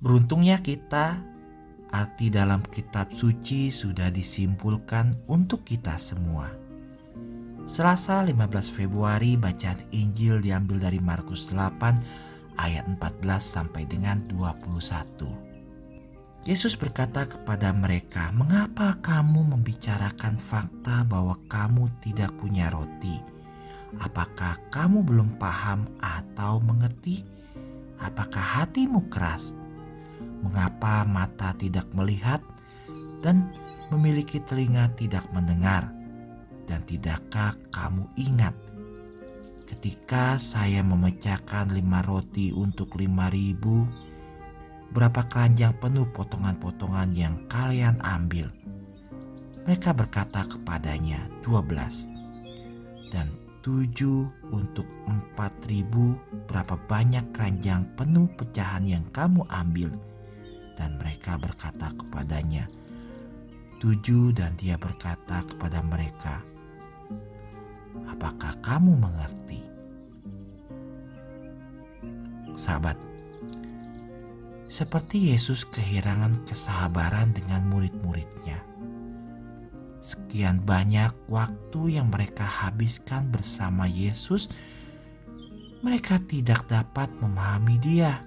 Beruntungnya kita, arti dalam kitab suci sudah disimpulkan untuk kita semua. Selasa 15 Februari bacaan Injil diambil dari Markus 8 ayat 14 sampai dengan 21. Yesus berkata kepada mereka, "Mengapa kamu membicarakan fakta bahwa kamu tidak punya roti? Apakah kamu belum paham atau mengerti? Apakah hatimu keras?" Mengapa mata tidak melihat dan memiliki telinga tidak mendengar? Dan tidakkah kamu ingat ketika saya memecahkan lima roti untuk lima ribu, berapa keranjang penuh potongan-potongan yang kalian ambil? Mereka berkata kepadanya, dua belas. Dan tujuh untuk empat ribu, berapa banyak keranjang penuh pecahan yang kamu ambil? Dan mereka berkata kepadanya, Tujuh dan dia berkata kepada mereka, Apakah kamu mengerti? Sahabat, seperti Yesus kehilangan kesabaran dengan murid-muridnya. Sekian banyak waktu yang mereka habiskan bersama Yesus, mereka tidak dapat memahami Dia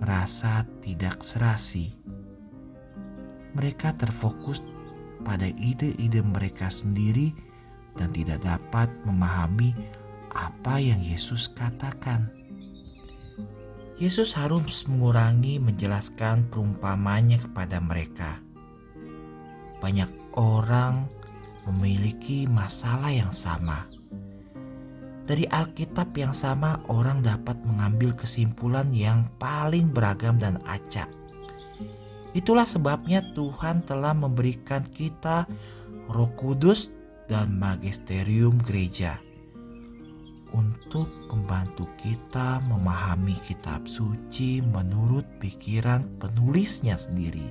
merasa tidak serasi. Mereka terfokus pada ide-ide mereka sendiri dan tidak dapat memahami apa yang Yesus katakan. Yesus harus mengurangi menjelaskan perumpamannya kepada mereka. Banyak orang memiliki masalah yang sama dari Alkitab yang sama, orang dapat mengambil kesimpulan yang paling beragam dan acak. Itulah sebabnya Tuhan telah memberikan kita Roh Kudus dan magisterium gereja untuk membantu kita memahami kitab suci menurut pikiran penulisnya sendiri.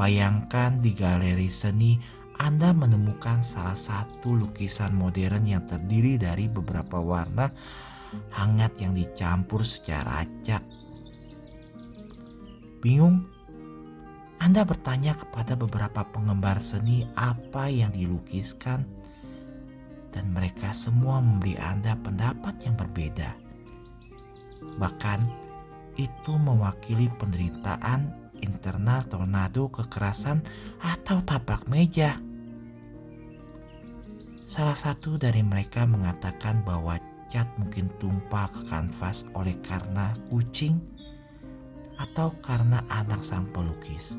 Bayangkan di galeri seni anda menemukan salah satu lukisan modern yang terdiri dari beberapa warna hangat yang dicampur secara acak. Bingung? Anda bertanya kepada beberapa penggemar seni apa yang dilukiskan dan mereka semua memberi Anda pendapat yang berbeda. Bahkan itu mewakili penderitaan internal tornado kekerasan atau tabrak meja. Salah satu dari mereka mengatakan bahwa cat mungkin tumpah ke kanvas oleh karena kucing atau karena anak sang pelukis.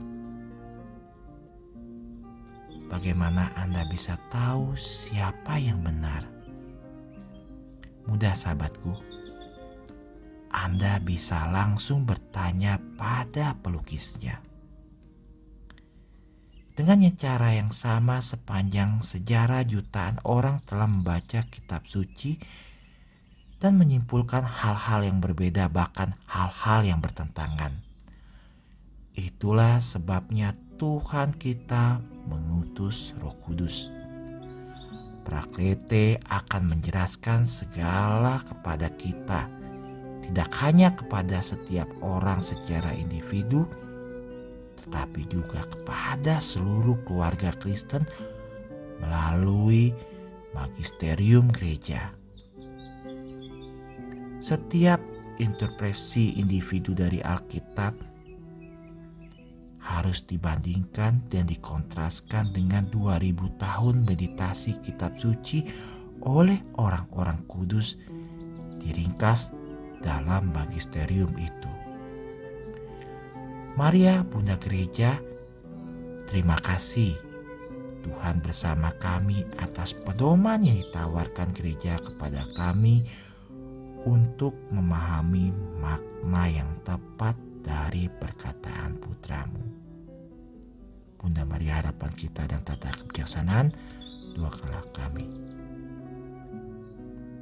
Bagaimana Anda bisa tahu siapa yang benar? Mudah sahabatku. Anda bisa langsung bertanya pada pelukisnya. Dengan cara yang sama sepanjang sejarah jutaan orang telah membaca kitab suci dan menyimpulkan hal-hal yang berbeda bahkan hal-hal yang bertentangan. Itulah sebabnya Tuhan kita mengutus Roh Kudus. Praklete akan menjelaskan segala kepada kita, tidak hanya kepada setiap orang secara individu, tetapi juga kepada seluruh keluarga Kristen melalui magisterium gereja. Setiap interpretasi individu dari Alkitab harus dibandingkan dan dikontraskan dengan 2000 tahun meditasi kitab suci oleh orang-orang kudus diringkas dalam magisterium itu. Maria, Bunda Gereja, terima kasih Tuhan bersama kami atas pedoman yang ditawarkan gereja kepada kami untuk memahami makna yang tepat dari perkataan putramu. Bunda Maria harapan kita dan tata kebijaksanaan, doakanlah kami.